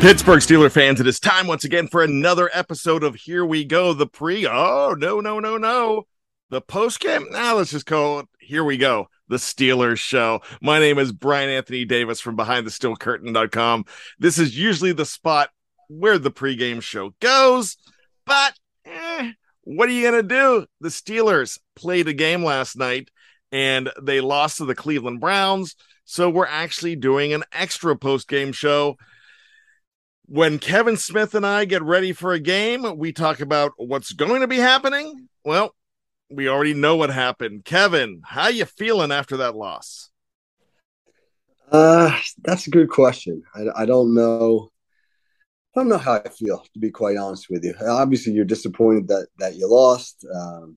Pittsburgh Steeler fans, it is time once again for another episode of Here We Go, the pre. Oh, no, no, no, no. The post game. Now let's just call it Here We Go, the Steelers show. My name is Brian Anthony Davis from BehindTheSteelCurtain.com. This is usually the spot where the pregame show goes, but eh, what are you going to do? The Steelers played a game last night and they lost to the Cleveland Browns. So we're actually doing an extra post game show when Kevin Smith and I get ready for a game, we talk about what's going to be happening. Well, we already know what happened. Kevin, how you feeling after that loss? Uh, that's a good question. I, I don't know. I don't know how I feel, to be quite honest with you. Obviously, you're disappointed that that you lost. Um,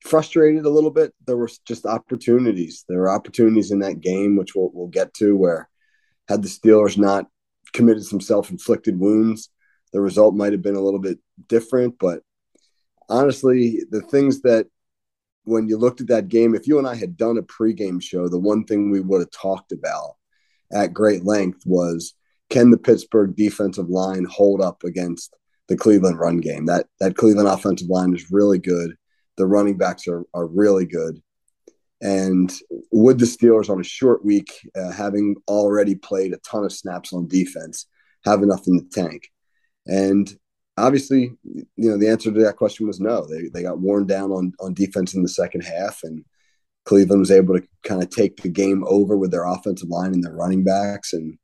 frustrated a little bit. There were just opportunities. There were opportunities in that game, which we'll, we'll get to, where had the Steelers not committed some self-inflicted wounds, the result might have been a little bit different. But honestly, the things that when you looked at that game, if you and I had done a pregame show, the one thing we would have talked about at great length was can the Pittsburgh defensive line hold up against the Cleveland run game? That that Cleveland offensive line is really good. The running backs are are really good. And would the Steelers on a short week, uh, having already played a ton of snaps on defense, have enough in the tank? And obviously, you know, the answer to that question was no. They they got worn down on on defense in the second half, and Cleveland was able to kind of take the game over with their offensive line and their running backs. And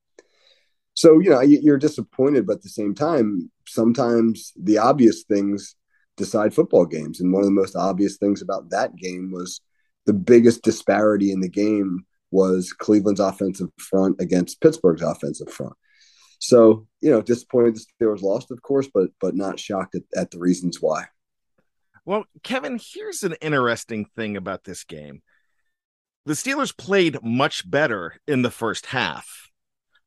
so, you know, you- you're disappointed, but at the same time, sometimes the obvious things decide football games. And one of the most obvious things about that game was the biggest disparity in the game was Cleveland's offensive front against Pittsburgh's offensive front. So, you know, disappointed the Steelers lost, of course, but but not shocked at, at the reasons why. Well, Kevin, here's an interesting thing about this game. The Steelers played much better in the first half,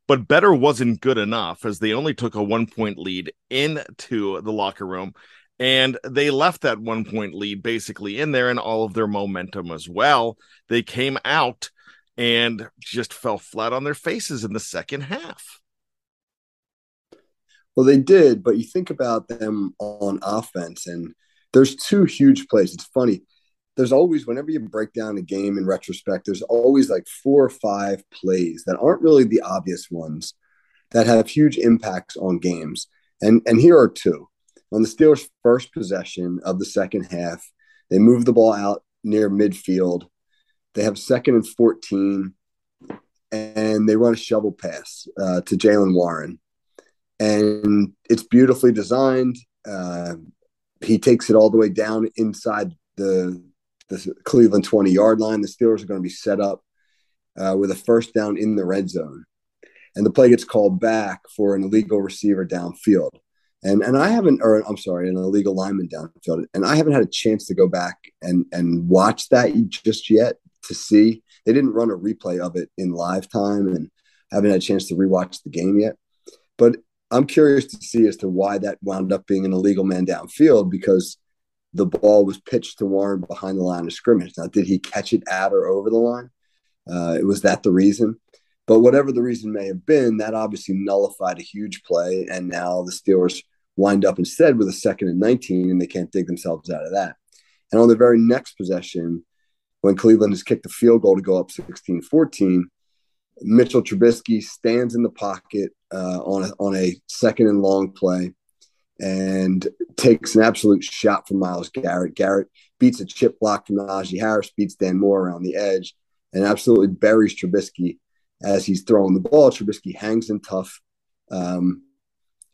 but better wasn't good enough as they only took a one point lead into the locker room. And they left that one point lead basically in there and all of their momentum as well. They came out and just fell flat on their faces in the second half. Well, they did, but you think about them on offense, and there's two huge plays. It's funny. There's always, whenever you break down a game in retrospect, there's always like four or five plays that aren't really the obvious ones that have huge impacts on games. And and here are two. On the Steelers' first possession of the second half, they move the ball out near midfield. They have second and 14, and they run a shovel pass uh, to Jaylen Warren and it's beautifully designed. Uh, he takes it all the way down inside the the Cleveland 20 yard line. The Steelers are going to be set up uh, with a first down in the red zone, and the play gets called back for an illegal receiver downfield. And and I haven't, or I'm sorry, an illegal lineman downfield, and I haven't had a chance to go back and and watch that just yet to see. They didn't run a replay of it in live time, and haven't had a chance to rewatch the game yet. But I'm curious to see as to why that wound up being an illegal man downfield because the ball was pitched to Warren behind the line of scrimmage. Now, did he catch it at or over the line? Uh, was that the reason? But whatever the reason may have been, that obviously nullified a huge play. And now the Steelers wind up instead with a second and 19, and they can't dig themselves out of that. And on the very next possession, when Cleveland has kicked the field goal to go up 16 14, Mitchell Trubisky stands in the pocket uh, on, a, on a second and long play and takes an absolute shot from Myles Garrett. Garrett beats a chip block from Najee Harris, beats Dan Moore around the edge, and absolutely buries Trubisky as he's throwing the ball. Trubisky hangs in tough um,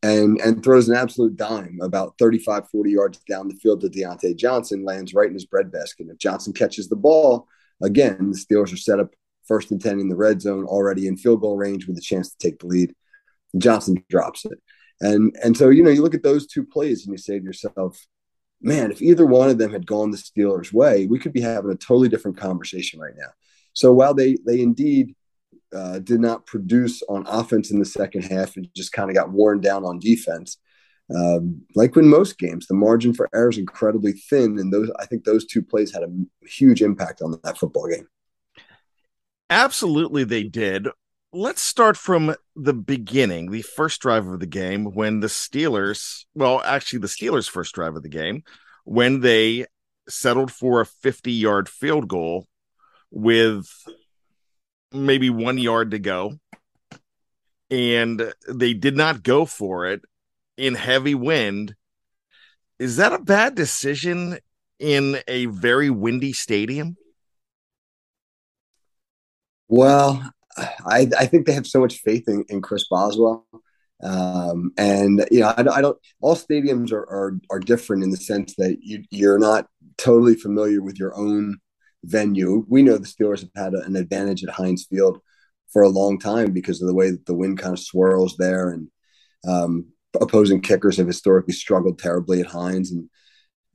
and, and throws an absolute dime about 35, 40 yards down the field to Diontae Johnson, lands right in his breadbasket. And if Johnson catches the ball, again, the Steelers are set up first and 10 in the red zone, already in field goal range with a chance to take the lead. Johnson drops it. And, and so, you know, you look at those two plays and you say to yourself, man, if either one of them had gone the Steelers' way, we could be having a totally different conversation right now. So while they they indeed uh, did not produce on offense in the second half and just kind of got worn down on defense. Um, like in most games, the margin for error is incredibly thin, and those I think those two plays had a huge impact on that football game. Absolutely, they did. Let's start from the beginning, the first drive of the game, when the Steelers, well, actually, the Steelers' first drive of the game, when they settled for a 50 yard field goal with maybe one yard to go, and they did not go for it in heavy wind. Is that a bad decision in a very windy stadium? Well, I, I think they have so much faith in, in Chris Boswell. Um, and you know, I, I, don't. All stadiums are, are are different in the sense that you you're not totally familiar with your own venue. We know the Steelers have had an advantage at Heinz Field for a long time because of the way that the wind kind of swirls there, and um, opposing kickers have historically struggled terribly at Heinz, and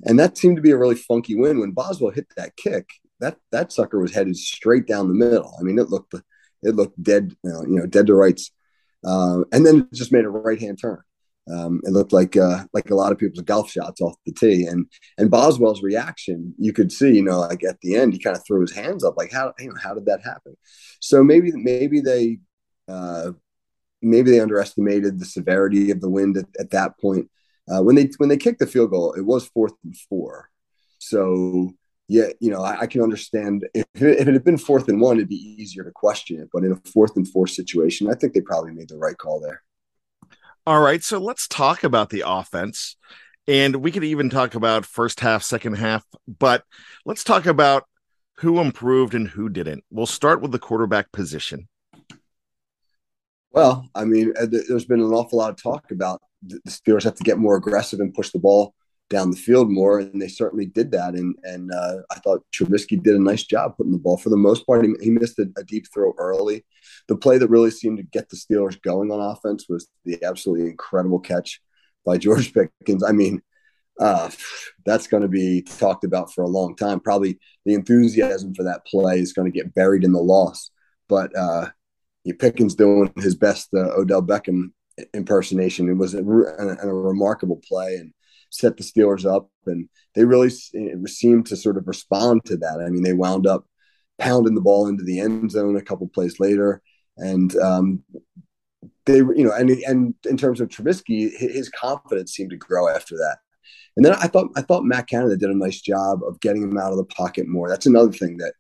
and that seemed to be a really funky win when Boswell hit that kick. That that sucker was headed straight down the middle. I mean, it looked it looked dead, you know, you know dead to rights, uh, and then it just made a right hand turn. Um, it looked like uh, like a lot of people's golf shots off the tee, and and Boswell's reaction, you could see, you know, like at the end, he kind of threw his hands up, like how you know, how did that happen? So maybe maybe they uh, maybe they underestimated the severity of the wind at, at that point. Uh, when they when they kicked the field goal, it was fourth and four, so yeah, you know, I, I can understand if it, if it had been fourth and one, it'd be easier to question it, but in a fourth and four situation, I think they probably made the right call there. All right, so let's talk about the offense. And we could even talk about first half, second half, but let's talk about who improved and who didn't. We'll start with the quarterback position. Well, I mean, uh, there's been an awful lot of talk about the Steelers have to get more aggressive and push the ball down the field more, and they certainly did that. And and uh, I thought Trubisky did a nice job putting the ball. For the most part, he, he missed a, a, deep throw early. The play that really seemed to get the Steelers going on offense was the absolutely incredible catch by George Pickens. I mean, uh, that's going to be talked about for a long time. Probably the enthusiasm for that play is going to get buried in the loss. But uh, Pickens doing his best uh, Odell Beckham impersonation. It was a, a, a remarkable play, and set the Steelers up, and they really seemed to sort of respond to that. I mean, they wound up pounding the ball into the end zone a couple plays later, and um, they, you know, and and in terms of Trubisky, his confidence seemed to grow after that. And then I thought I thought Matt Canada did a nice job of getting him out of the pocket more. That's another thing that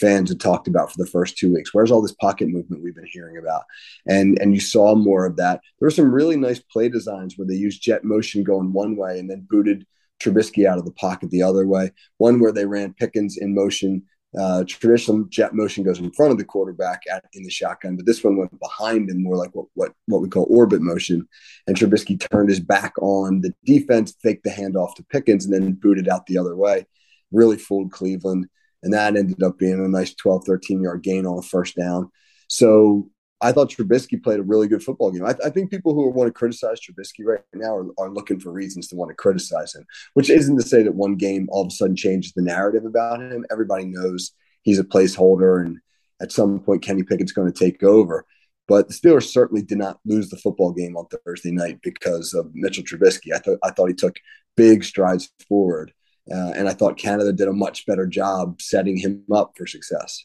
fans had talked about for the first two weeks. Where's all this pocket movement we've been hearing about? And and you saw more of that. There were some really nice play designs where they used jet motion going one way and then booted Trubisky out of the pocket the other way. One where they ran Pickens in motion. Uh, traditional jet motion goes in front of the quarterback at, in the shotgun, but this one went behind him, more like what, what what we call orbit motion. And Trubisky turned his back on the defense, faked the handoff to Pickens, and then booted out the other way. Really fooled Cleveland and that ended up being a nice 12, 13 yard gain on a first down. So I thought Trubisky played a really good football game. I, I think people who want to criticize Trubisky right now are, are, looking for reasons to want to criticize him, which isn't to say that one game all of a sudden changes the narrative about him. Everybody knows he's a placeholder, and at some point, Kenny Pickett's going to take over. But the Steelers certainly did not lose the football game on Thursday night because of Mitchell Trubisky. I thought I thought he took big strides forward. Uh, and I thought Canada did a much better job setting him up for success.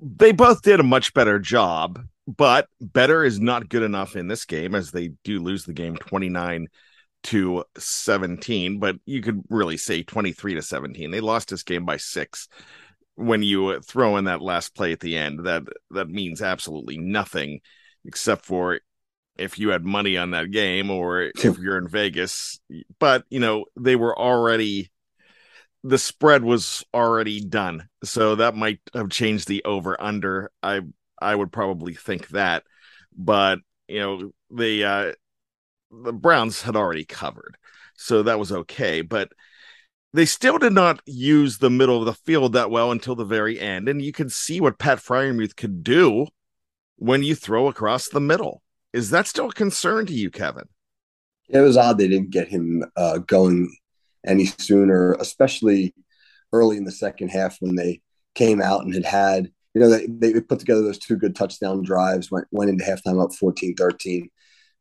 They both did a much better job, but better is not good enough in this game as they do lose the game 29 to 17, but you could really say 23 to 17. They lost this game by six. When you throw in that last play at the end, that that means absolutely nothing except for if you had money on that game or if you're in Vegas. But you know, they were already the spread was already done. So that might have changed the over under. I I would probably think that. But you know, the uh the Browns had already covered. So that was okay. But they still did not use the middle of the field that well until the very end. And you can see what Pat Freiermuth could do when you throw across the middle. Is that still a concern to you, Kevin? It was odd they didn't get him uh, going any sooner, especially early in the second half when they came out and had had, you know, they, they put together those two good touchdown drives, went, went into halftime up 14 13,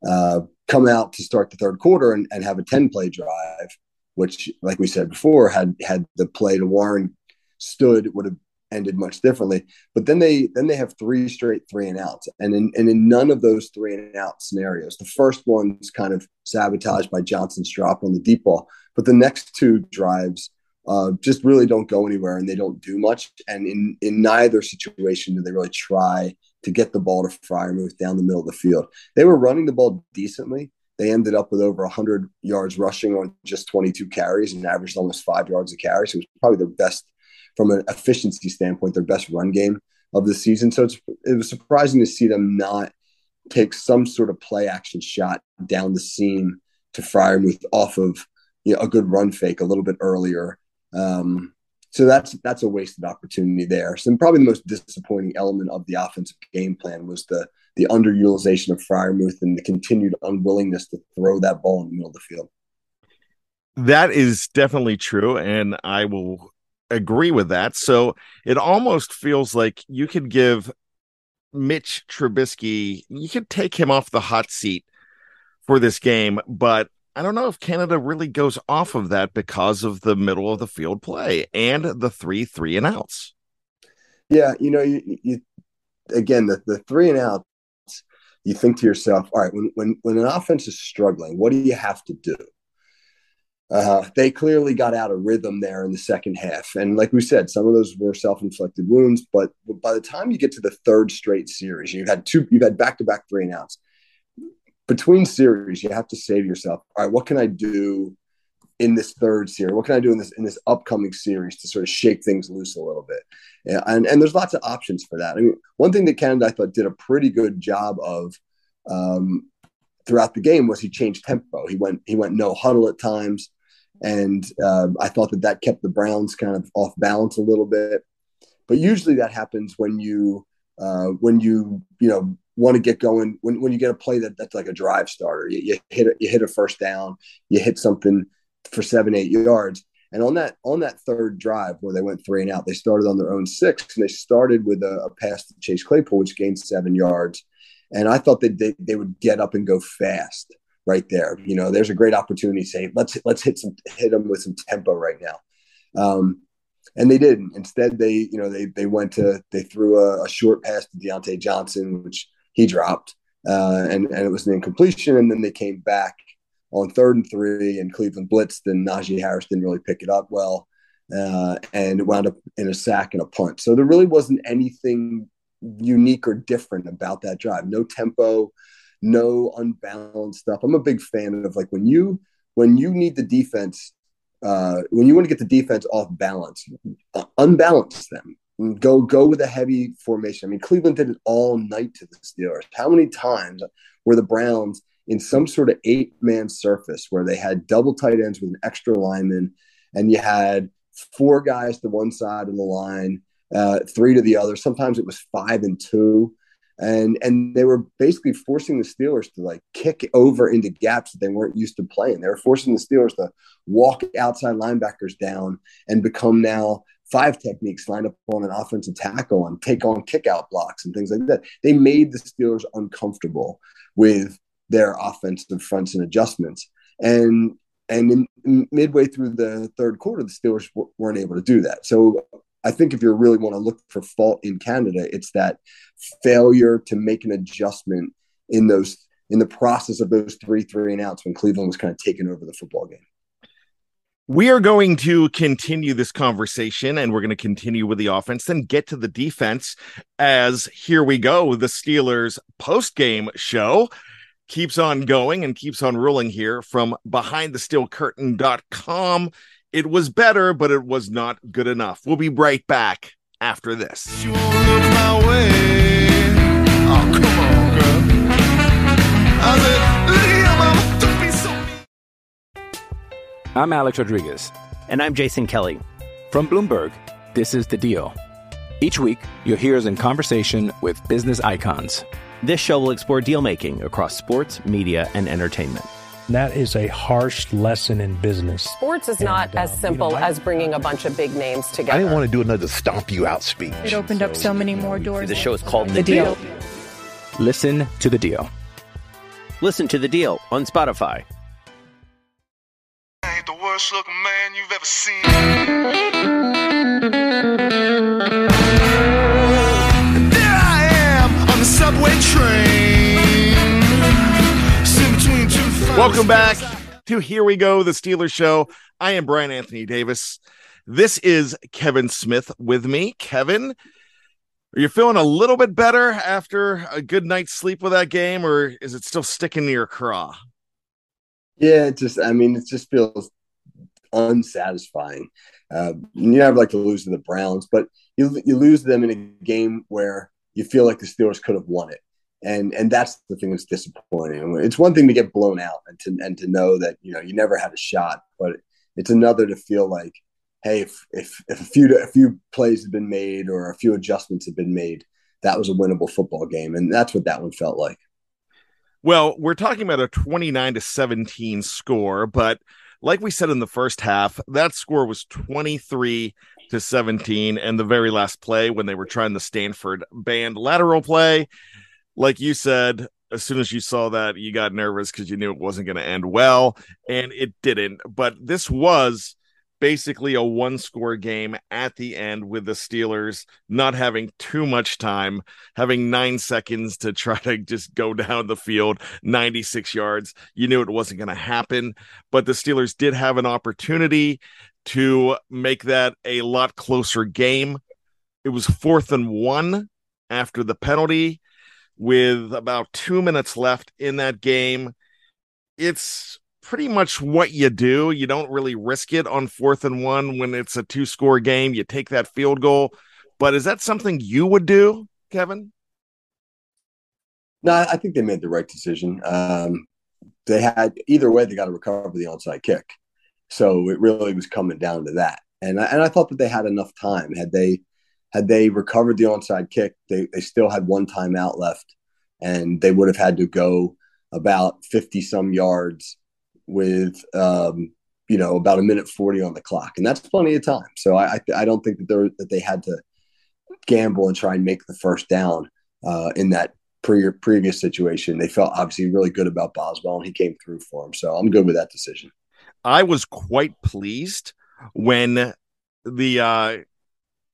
uh, come out to start the third quarter and, and have a 10 play drive, which, like we said before, had had the play to Warren stood, would have ended much differently. But then they then they have three straight three and outs, and in and in none of those three and out scenarios, the first one's kind of sabotaged by Johnson's drop on the deep ball, but the next two drives uh, just really don't go anywhere, and they don't do much. And in in neither situation do they really try to get the ball to Freiermuth down the middle of the field. They were running the ball decently. They ended up with over 100 yards rushing on just 22 carries and averaged almost five yards a carry. So it was probably their best from an efficiency standpoint, their best run game of the season. So it was surprising to see them not take some sort of play action shot down the seam to Freiermuth off of you know, a good run fake a little bit earlier. Um, so that's that's a wasted opportunity there. So probably the most disappointing element of the offensive game plan was the the underutilization of Freiermuth and the continued unwillingness to throw that ball in the middle of the field. That is definitely true, and I will agree with that. So it almost feels like you could give Mitch Trubisky, you could take him off the hot seat for this game, but I don't know if Canada really goes off of that because of the middle of the field play and the three three and outs. Yeah, you know, you, you again the, the three and outs. You think to yourself, all right, when when when an offense is struggling, what do you have to do? Uh, they clearly got out of rhythm there in the second half. And like we said, some of those were self-inflicted wounds. But by the time you get to the third straight series, you've had two, you've had back-to-back three and outs. Between series, you have to say to yourself, all right, what can I do in this third series? What can I do in this in this upcoming series to sort of shake things loose a little bit? Yeah, and and there's lots of options for that. I mean, one thing that Canada I thought did a pretty good job of um, throughout the game was he changed tempo. He went he went no huddle at times and uh, I thought that that kept the Browns kind of off balance a little bit. But usually that happens when you uh, when you you know want to get going when, when you get a play that that's like a drive starter. You, you hit a, you hit a first down, you hit something for seven eight yards. And on that on that third drive where they went three and out, they started on their own six, and they started with a, a pass to Chase Claypool, which gained seven yards. And I thought that they, they would get up and go fast right there. You know, there's a great opportunity. Say, let's let's hit some hit them with some tempo right now. Um, and they didn't. Instead, they you know they they went to they threw a, a short pass to Diontae Johnson, which he dropped, uh, and and it was an incompletion. And then they came back on third and three, and Cleveland blitzed, and Najee Harris didn't really pick it up well, uh, and wound up in a sack and a punt. So there really wasn't anything unique or different about that drive. No tempo no unbalanced stuff. I'm a big fan of like when you when you need the defense, uh, when you want to get the defense off balance, uh, unbalance them. Go go with a heavy formation. I mean, Cleveland did it all night to the Steelers. How many times were the Browns in some sort of eight man surface where they had double tight ends with an extra lineman, and you had four guys to one side of the line, uh, three to the other. Sometimes it was five and two and and they were basically forcing the Steelers to like kick over into gaps that they weren't used to playing. They were forcing the Steelers to walk outside linebackers down and become now five techniques lined up on an offensive tackle and take on kick out blocks and things like that. They made the Steelers uncomfortable with their offensive fronts and adjustments. And and in, in midway through the third quarter, the Steelers w- weren't able to do that. So I think if you really want to look for fault in Canada, it's that failure to make an adjustment in those in the process of those three three and outs when Cleveland was kind of taking over the football game. We are going to continue this conversation and we're going to continue with the offense, then get to the defense as here we go. The Steelers post game show keeps on going and keeps on rolling here from behindthesteelcurtain.com. It was better, but it was not good enough. We'll be right back after this. I'm Alex Rodriguez. And I'm Jason Kelly. From Bloomberg, this is The Deal. Each week, you'll hear us in conversation with business icons. This show will explore deal making across sports, media, and entertainment. That is a harsh lesson in business. Sports is not And, uh, as you simple know, I- as bringing a bunch of big names together. I didn't want to do another stomp you out speech. It opened up so many more doors. The show is called The Deal. Listen to The Deal. Listen to the deal on Spotify. ain't the worst looking man you've ever seen. There I am on the subway train. Welcome back to Here We Go, the Steelers Show. I am Brian Anthony Davis. This is Kevin Smith with me. Kevin, are you feeling a little bit better after a good night's sleep with that game, or is it still sticking to your craw? Yeah, it just I mean, it just feels unsatisfying. Uh, you never like to lose to the Browns, but you you lose them in a game where you feel like the Steelers could have won it, and and that's the thing that's disappointing. It's one thing to get blown out and to and to know that you know you never had a shot, but it's another to feel like, hey, if if, if a few a few plays had been made or a few adjustments had been made, that was a winnable football game, and that's what that one felt like. Well, we're talking about a 29 to 17 score, but like we said in the first half, that score was 23 to 17. And the very last play, when they were trying the Stanford band lateral play, like you said, as soon as you saw that, you got nervous because you knew it wasn't going to end well, and it didn't. But this was basically a one score game at the end with the Steelers not having too much time, having nine seconds to try to just go down the field 96 yards. You knew it wasn't going to happen, but the Steelers did have an opportunity to make that a lot closer game. It was fourth and one after the penalty with about two minutes left in that game. It's pretty much what you do. You don't really risk it on fourth and one when it's a two score game. You take that field goal. But is that something you would do, Kevin? No, I think they made the right decision. Um, they had either way, they got to recover the onside kick. So it really was coming down to that. And I, and I thought that they had enough time. Had they had they recovered the onside kick, they, they still had one timeout left, and they would have had to go about fifty some yards with um, you know about a minute forty on the clock, and that's plenty of time. So I I, I don't think that they that they had to gamble and try and make the first down uh, in that pre- previous situation. They felt obviously really good about Boswell, and he came through for him. So I'm good with that decision. I was quite pleased when the uh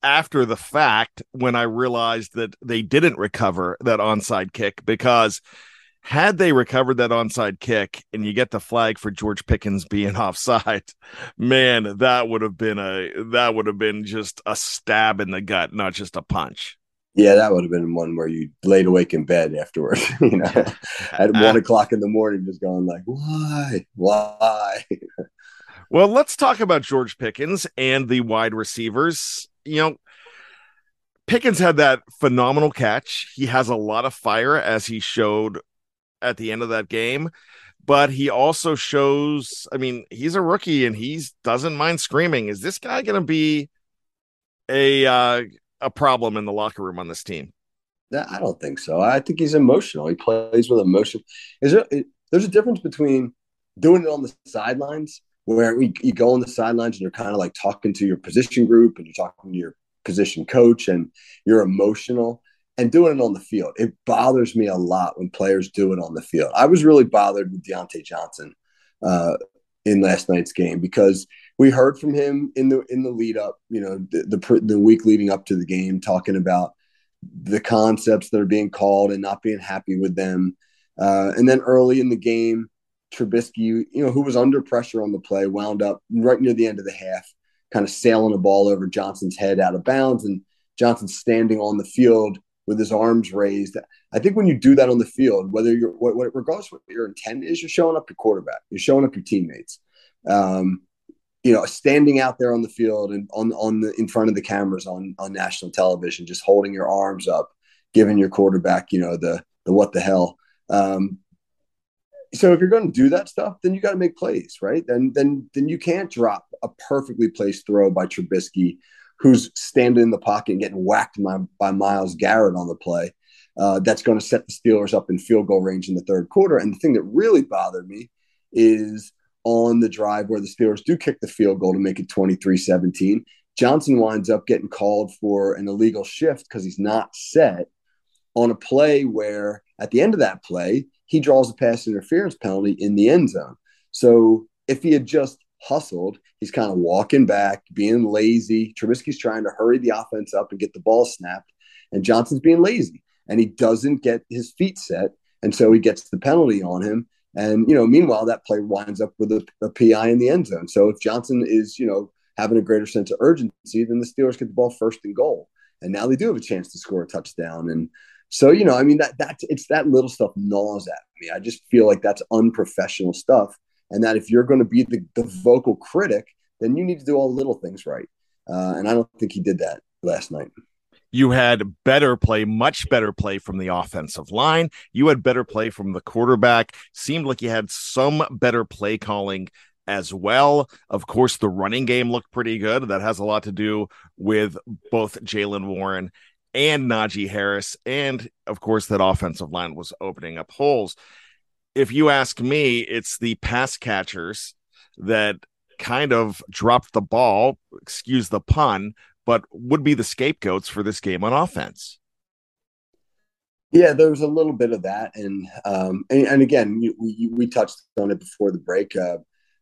after the fact when I realized that they didn't recover that onside kick because had they recovered that onside kick and you get the flag for George Pickens being offside, man, that would have been a that would have been just a stab in the gut, not just a punch. Yeah, that would have been one where you laid awake in bed afterwards, you know, at one o'clock in the morning, just going like, why, why? Well, let's talk about George Pickens and the wide receivers. You know, Pickens had that phenomenal catch. He has a lot of fire as he showed at the end of that game, but he also shows, I mean, he's a rookie and he doesn't mind screaming. Is this guy going to be a uh, a problem in the locker room on this team? I don't think so. I think he's emotional. He plays with emotion. Is there? There's a difference between doing it on the sidelines, where we, you go on the sidelines and you're kind of like talking to your position group and you're talking to your position coach and you're emotional, and doing it on the field. It bothers me a lot when players do it on the field. I was really bothered with Diontae Johnson uh, in last night's game because we heard from him in the in the lead up, you know, the, the the week leading up to the game, talking about the concepts that are being called and not being happy with them. Uh, and then early in the game, Trubisky, you know, who was under pressure on the play, wound up right near the end of the half, kind of sailing a ball over Johnson's head out of bounds, and Johnson standing on the field with his arms raised. I think when you do that on the field, whether you're what, what regardless what your intent is, you're showing up your quarterback, you're showing up your teammates. Um, you know, standing out there on the field and on on the in front of the cameras on on national television, just holding your arms up, giving your quarterback, you know, the the what the hell. Um, so if you're going to do that stuff, then you got to make plays, right? Then then then you can't drop a perfectly placed throw by Trubisky, who's standing in the pocket and getting whacked by, by Myles Garrett on the play. Uh, that's going to set the Steelers up in field goal range in the third quarter. And the thing that really bothered me is on the drive where the Steelers do kick the field goal to make it 23 17. Johnson winds up getting called for an illegal shift because he's not set on a play where at the end of that play, he draws a pass interference penalty in the end zone. So if he had just hustled, he's kind of walking back, being lazy. Trubisky's trying to hurry the offense up and get the ball snapped, and Johnson's being lazy and he doesn't get his feet set. And so he gets the penalty on him. And, you know, meanwhile, that play winds up with a, a PI in the end zone. So if Johnson is, you know, having a greater sense of urgency, then the Steelers get the ball first and goal. And now they do have a chance to score a touchdown. And so, you know, I mean, that that's it's that little stuff gnaws at me. I just feel like that's unprofessional stuff. And that if you're going to be the, the vocal critic, then you need to do all the little things right. Uh, and I don't think he did that last night. You had better play, much better play from the offensive line. You had better play from the quarterback. Seemed like you had some better play calling as well. Of course, the running game looked pretty good. That has a lot to do with both Jaylen Warren and Najee Harris. And of course, that offensive line was opening up holes. If you ask me, it's the pass catchers that kind of dropped the ball, excuse the pun, but would be the scapegoats for this game on offense. Yeah, there was a little bit of that, and um, and, and again, we, we touched on it before the break. Uh,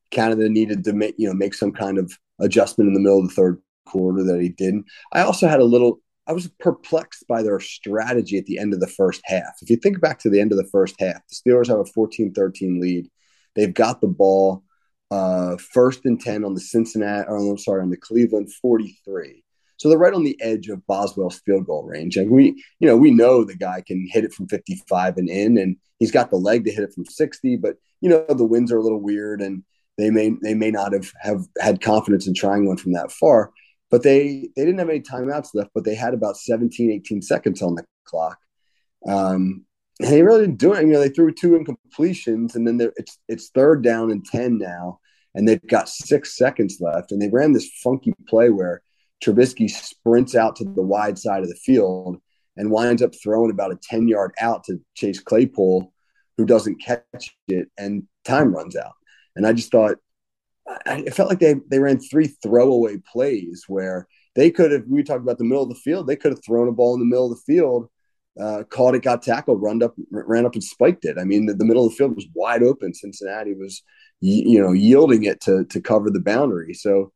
Canada needed to make you know make some kind of adjustment in the middle of the third quarter that he didn't. I also had a little. I was perplexed by their strategy at the end of the first half. If you think back to the end of the first half, the Steelers have a 14-13 lead. They've got the ball uh, first and 10 on the Cincinnati, or I'm sorry, on the Cleveland 43. So they're right on the edge of Boswell's field goal range. And we, you know, we know the guy can hit it from 55 and in, and he's got the leg to hit it from 60. But you know, the winds are a little weird, and they may they may not have have had confidence in trying one from that far. But they they didn't have any timeouts left, but they had about 17, 18 seconds on the clock. Um, and they really didn't do it. You know, they threw two incompletions, and then it's it's third down and ten now, and they've got six seconds left, and they ran this funky play where Trubisky sprints out to the wide side of the field and winds up throwing about a 10 yard out to Chase Claypool, who doesn't catch it, and time runs out. And I just thought, it felt like they, they ran three throwaway plays where they could have, we talked about the middle of the field, they could have thrown a ball in the middle of the field, uh, caught it, got tackled, run up, ran up and spiked it. I mean, the, the middle of the field was wide open. Cincinnati was, you know, yielding it to, to cover the boundary. So,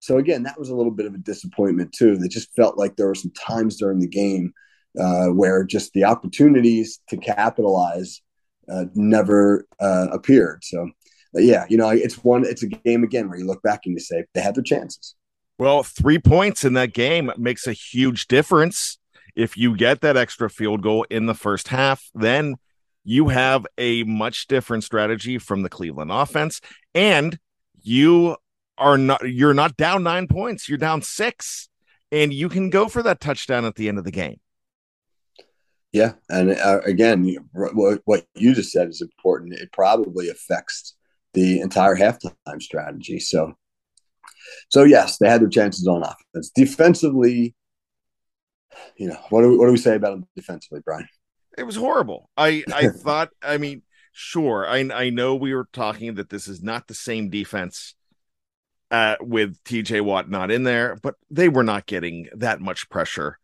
so again, that was a little bit of a disappointment too. It just felt like there were some times during the game uh, where just the opportunities to capitalize uh, never uh, appeared. So yeah, you know, it's one, it's a game again where you look back and you say they had their chances. Well, three points in that game makes a huge difference. If you get that extra field goal in the first half, then you have a much different strategy from the Cleveland offense, and you are not you're not down nine points, you're down six, and you can go for that touchdown at the end of the game. Yeah, and uh, again, what, what you just said is important. It probably affects the entire halftime strategy. So, so yes, they had their chances on offense. Defensively, you know, what do we, what do we say about them defensively, Brian? It was horrible. I I thought. I mean, sure, I I know we were talking that this is not the same defense uh, with TJ Watt not in there, but they were not getting that much pressure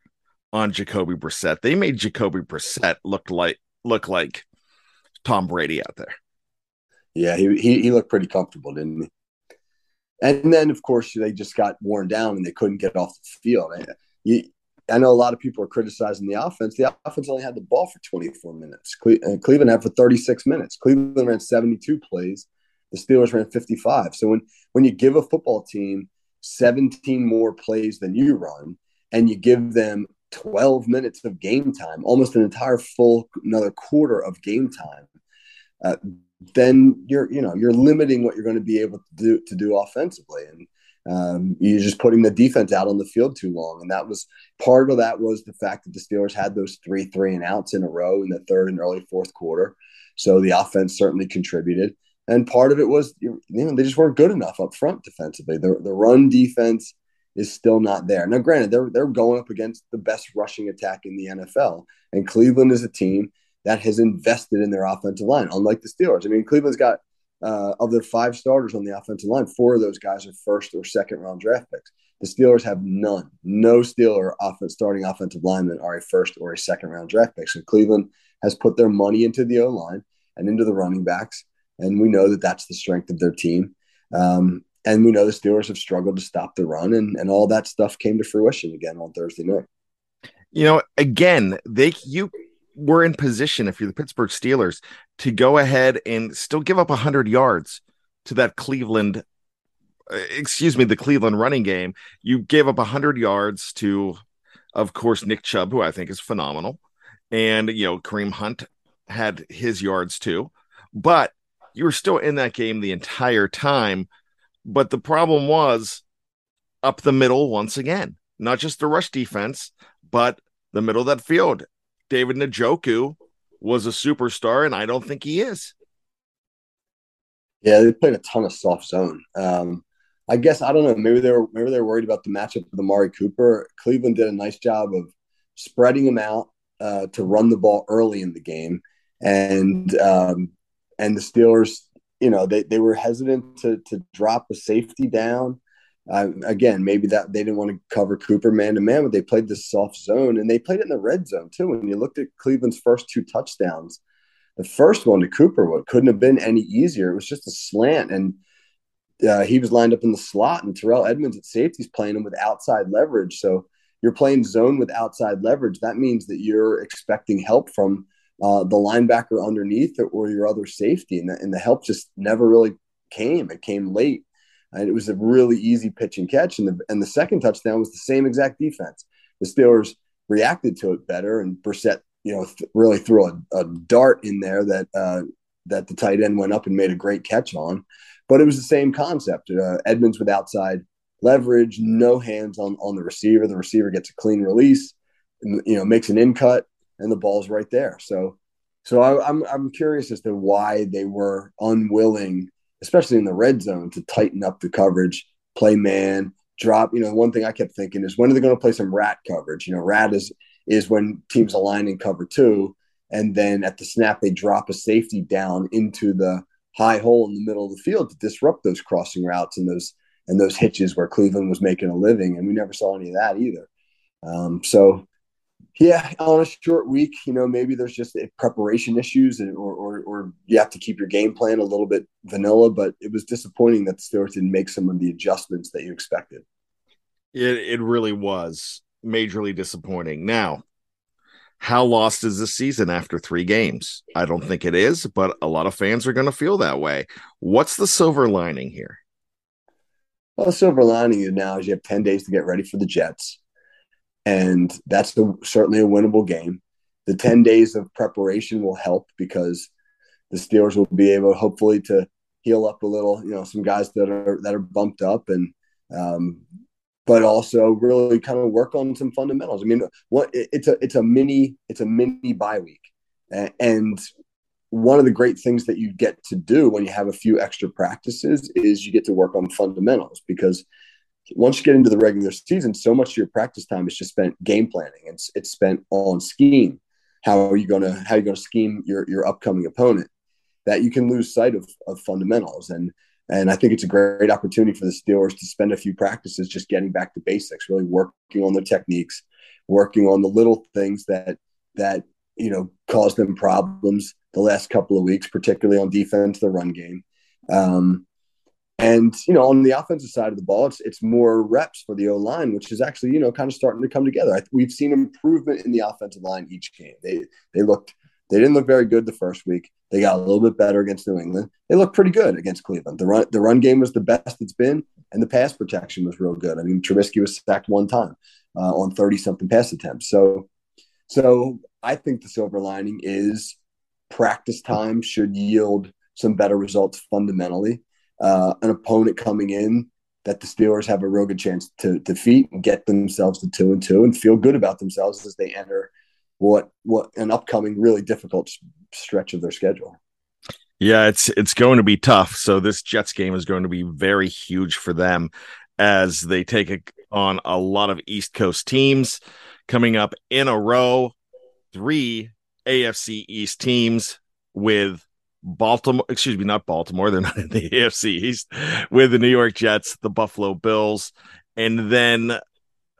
on Jacoby Brissett. They made Jacoby Brissett look like look like Tom Brady out there. Yeah, he he, he looked pretty comfortable, didn't he? and then of course they just got worn down and they couldn't get off the field. You, I know a lot of people are criticizing the offense. The offense only had the ball for 24 minutes. Cle- uh, Cleveland had for 36 minutes. Cleveland ran 72 plays. The Steelers ran 55. So when when you give a football team 17 more plays than you run, and you give them 12 minutes of game time, almost an entire full another quarter of game time, uh, then you're you know you're limiting what you're going to be able to do to do offensively, and um, you're just putting the defense out on the field too long. And that was part of that was the fact that the Steelers had those three three and outs in a row in the third and early fourth quarter. So the offense certainly contributed. And part of it was, you know, they just weren't good enough up front defensively. The, the run defense is still not there. Now, granted, they're, they're going up against the best rushing attack in the NFL. And Cleveland is a team that has invested in their offensive line, unlike the Steelers. I mean, Cleveland's got uh, of their five starters on the offensive line, four of those guys are first or second round draft picks. The Steelers have none. No Steeler offense, starting offensive linemen are a first or a second round draft pick. So Cleveland has put their money into the O line and into the running backs. And we know that that's the strength of their team. Um, and we know the Steelers have struggled to stop the run, and, and all that stuff came to fruition again on Thursday night. You know, again, they you were in position if you're the Pittsburgh Steelers to go ahead and still give up 100 yards to that Cleveland uh, excuse me the Cleveland running game. You gave up 100 yards to of course Nick Chubb who I think is phenomenal. And you know Kareem Hunt had his yards too. But you were still in that game the entire time. But the problem was up the middle once again not just the rush defense but the middle of that field David Njoku was a superstar, and I don't think he is. Yeah, they played a ton of soft zone. Um, I guess I don't know. Maybe they were maybe they were worried about the matchup with Amari Cooper. Cleveland did a nice job of spreading him out uh, to run the ball early in the game, and um, and the Steelers, you know, they they were hesitant to to drop a safety down uh, again, maybe that they didn't want to cover Cooper man to man, but they played this soft zone and they played it in the red zone too. When you looked at Cleveland's first two touchdowns, the first one to Cooper what couldn't have been any easier. It was just a slant, and uh, he was lined up in the slot, and Terrell Edmunds at safety is playing him with outside leverage. So you're playing zone with outside leverage. That means that you're expecting help from uh, the linebacker underneath or your other safety, and the, and the help just never really came. It came late and it was a really easy pitch and catch. And the and the second touchdown was the same exact defense. The Steelers reacted to it better, and Brissett, you know, th- really threw a, a, dart in there that uh, that the tight end went up and made a great catch on. But it was the same concept. Uh, Edmunds with outside leverage, no hands on on the receiver. The receiver gets a clean release, and, you know, makes an in cut, and the ball's right there. So. So I, I'm I'm curious as to why they were unwilling especially in the red zone, to tighten up the coverage, play man, drop. You know, one thing I kept thinking is when are they going to play some rat coverage? You know, rat is is when teams align in cover two, and then at the snap they drop a safety down into the high hole in the middle of the field to disrupt those crossing routes and those and those hitches where Cleveland was making a living, and we never saw any of that either. Um, so yeah, on a short week, you know, maybe there's just eh, preparation issues, and, or, or, or you have to keep your game plan a little bit vanilla. But it was disappointing that the Steelers didn't make some of the adjustments that you expected. It it really was majorly disappointing. Now, how lost is this season after three games? I don't think it is, but a lot of fans are going to feel that way. What's the silver lining here? Well, the silver lining now is you have ten days to get ready for the Jets and that's the, certainly a winnable game. The 10 days of preparation will help because the Steelers will be able, hopefully, to heal up a little. You know, some guys that are that are bumped up, and um, but also really kind of work on some fundamentals. I mean, what it's a it's a mini it's a mini bye week, and one of the great things that you get to do when you have a few extra practices is you get to work on fundamentals because once you get into the regular season, so much of your practice time is just spent game planning. It's it's spent on scheme. How are you gonna how are you gonna scheme your your upcoming opponent? That you can lose sight of, of fundamentals. And and I think it's a great opportunity for the Steelers to spend a few practices just getting back to basics, really working on their techniques, working on the little things that that you know caused them problems the last couple of weeks, particularly on defense, the run game. Um, And you know, on the offensive side of the ball, it's it's more reps for the O line, which is actually you know kind of starting to come together. we've seen improvement in the offensive line each game. They they looked they didn't look very good the first week. They got a little bit better against New England. They looked pretty good against Cleveland. The run the run game was the best it's been, and the pass protection was real good. I mean, Trubisky was sacked one time uh, on thirty something pass attempts. So so I think the silver lining is practice time should yield some better results fundamentally uh, an opponent coming in that the Steelers have a real good chance to defeat and get themselves to two and two and feel good about themselves as they enter what what an upcoming really difficult stretch of their schedule. Yeah, it's it's going to be tough. So this Jets game is going to be very huge for them as they take a, on a lot of East Coast teams coming up in a row. Three AFC East teams with Baltimore, excuse me, not Baltimore. They're not in the AFC East with the New York Jets, the Buffalo Bills. And then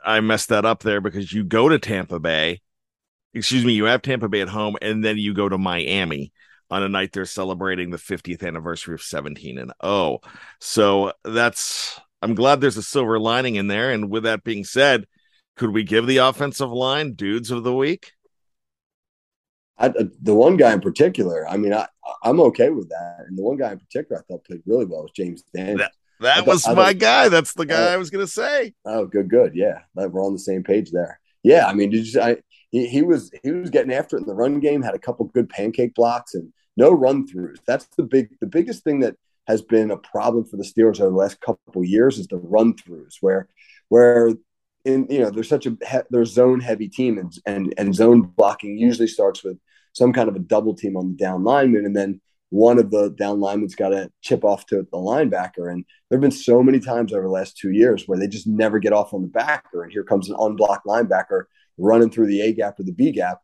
I messed that up there because you go to Tampa Bay. Excuse me, you have Tampa Bay at home, and then you go to Miami on a night they're celebrating the 50th anniversary of 17 and 0. So that's I'm glad there's a silver lining in there. And with that being said, could we give the offensive line dudes of the week? I, the one guy in particular, I mean, I, I'm okay with that. And the one guy in particular I thought played really well was James Daniels. That, that thought, was my guy. That's the guy uh, I was going to say. Oh, good, good. Yeah, we're on the same page there. Yeah, I mean, did you? I, he, he was he was getting after it in the run game. Had a couple good pancake blocks and no run throughs. That's the big the biggest thing that has been a problem for the Steelers over the last couple years is the run throughs where where in you know there's such a there's zone heavy team and, and and zone blocking usually starts with some kind of a double team on the down lineman and then one of the down linemen's got to chip off to the linebacker and there have been so many times over the last two years where they just never get off on the backer and here comes an unblocked linebacker running through the A gap or the B gap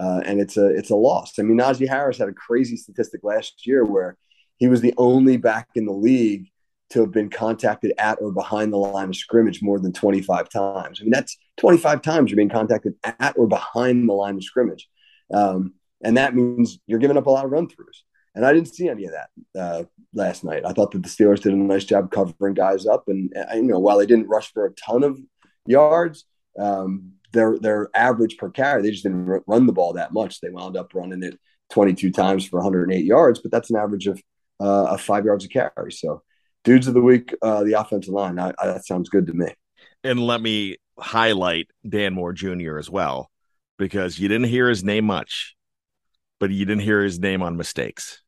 uh, and it's a it's a loss. I mean Najee Harris had a crazy statistic last year where he was the only back in the league to have been contacted at or behind the line of scrimmage more than 25 times. I mean, that's 25 times you're being contacted at or behind the line of scrimmage. Um, and that means you're giving up a lot of run throughs. And I didn't see any of that uh, last night. I thought that the Steelers did a nice job covering guys up. And, uh, you know, while they didn't rush for a ton of yards, um, their, their average per carry, they just didn't run the ball that much. They wound up running it 22 times for 108 yards, but that's an average of, uh, five yards a carry. So, dudes of the week, uh, the offensive line. I, I, that sounds good to me. And let me highlight Dan Moore Jr. as well, because you didn't hear his name much, but you didn't hear his name on mistakes.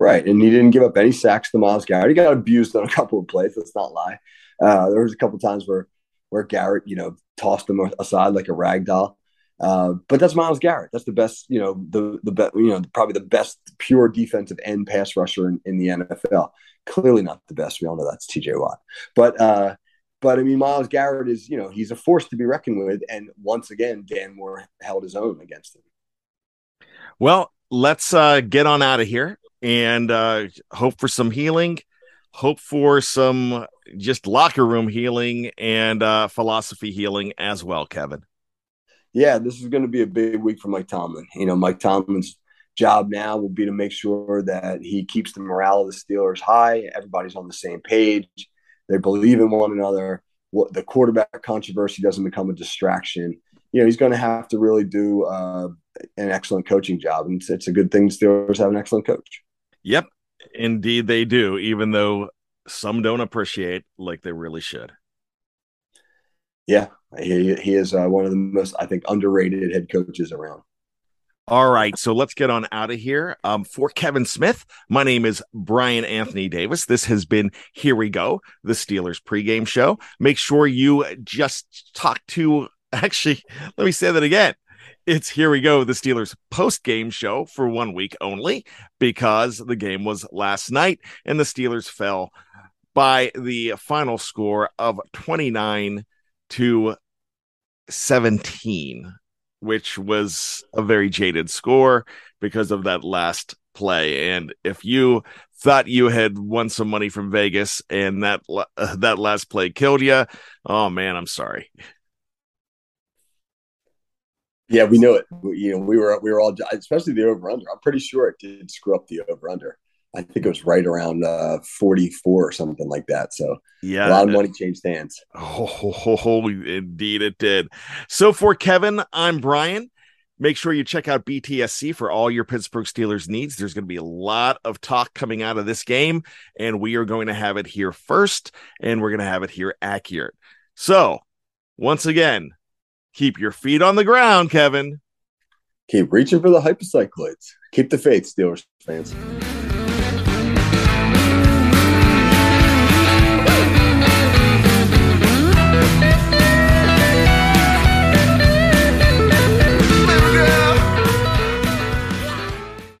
Right, and he didn't give up any sacks to Myles Garrett. He got abused on a couple of plays. Let's not lie. Uh, there was a couple of times where where Garrett, you know, tossed him aside like a rag doll. Uh, but that's Myles Garrett. That's the best, you know, the the best, you know, probably the best pure defensive end pass rusher in, in the NFL. Clearly not the best. We all know that's T.J. Watt. But uh, but I mean, Myles Garrett is, you know, he's a force to be reckoned with. And once again, Dan Moore held his own against him. Well, let's uh, get on out of here and uh, hope for some healing. Hope for some just locker room healing and uh, philosophy healing as well, Kevin yeah, this is going to be a big week for Mike Tomlin. You know, Mike Tomlin's job now will be to make sure that he keeps the morale of the Steelers high. Everybody's on the same page. They believe in one another. What the quarterback controversy doesn't become a distraction. You know, he's going to have to really do uh, an excellent coaching job, and it's, it's a good thing the Steelers have an excellent coach. Yep, indeed they do. Even though some don't appreciate like they really should. Yeah, he, he is uh, one of the most, I think, underrated head coaches around. All right, so let's get on out of here. Um, for Kevin Smith, my name is Brian Anthony Davis. This has been Here We Go, the Steelers pregame show. Make sure you just talk to, actually, let me say that again. It's Here We Go, the Steelers post game show for one week only because the game was last night and the Steelers fell by the final score of 29 to 17, which was a very jaded score because of that last play. And if you thought you had won some money from Vegas and that uh, that last play killed you, oh man, I'm sorry. Yeah, we knew it. We, you know, we were we were all, especially the over under. I'm pretty sure it did screw up the over under. I think it was right around uh, 44 or something like that. So Yeah. a lot of money changed hands. Oh, indeed it did. So for Kevin, I'm Brian. Make sure you check out BTSC for all your Pittsburgh Steelers needs. There's going to be a lot of talk coming out of this game, and we are going to have it here first, and we're going to have it here accurate. So, once again, keep your feet on the ground, Kevin. Keep reaching for the hypocycloids. Keep the faith, Steelers fans.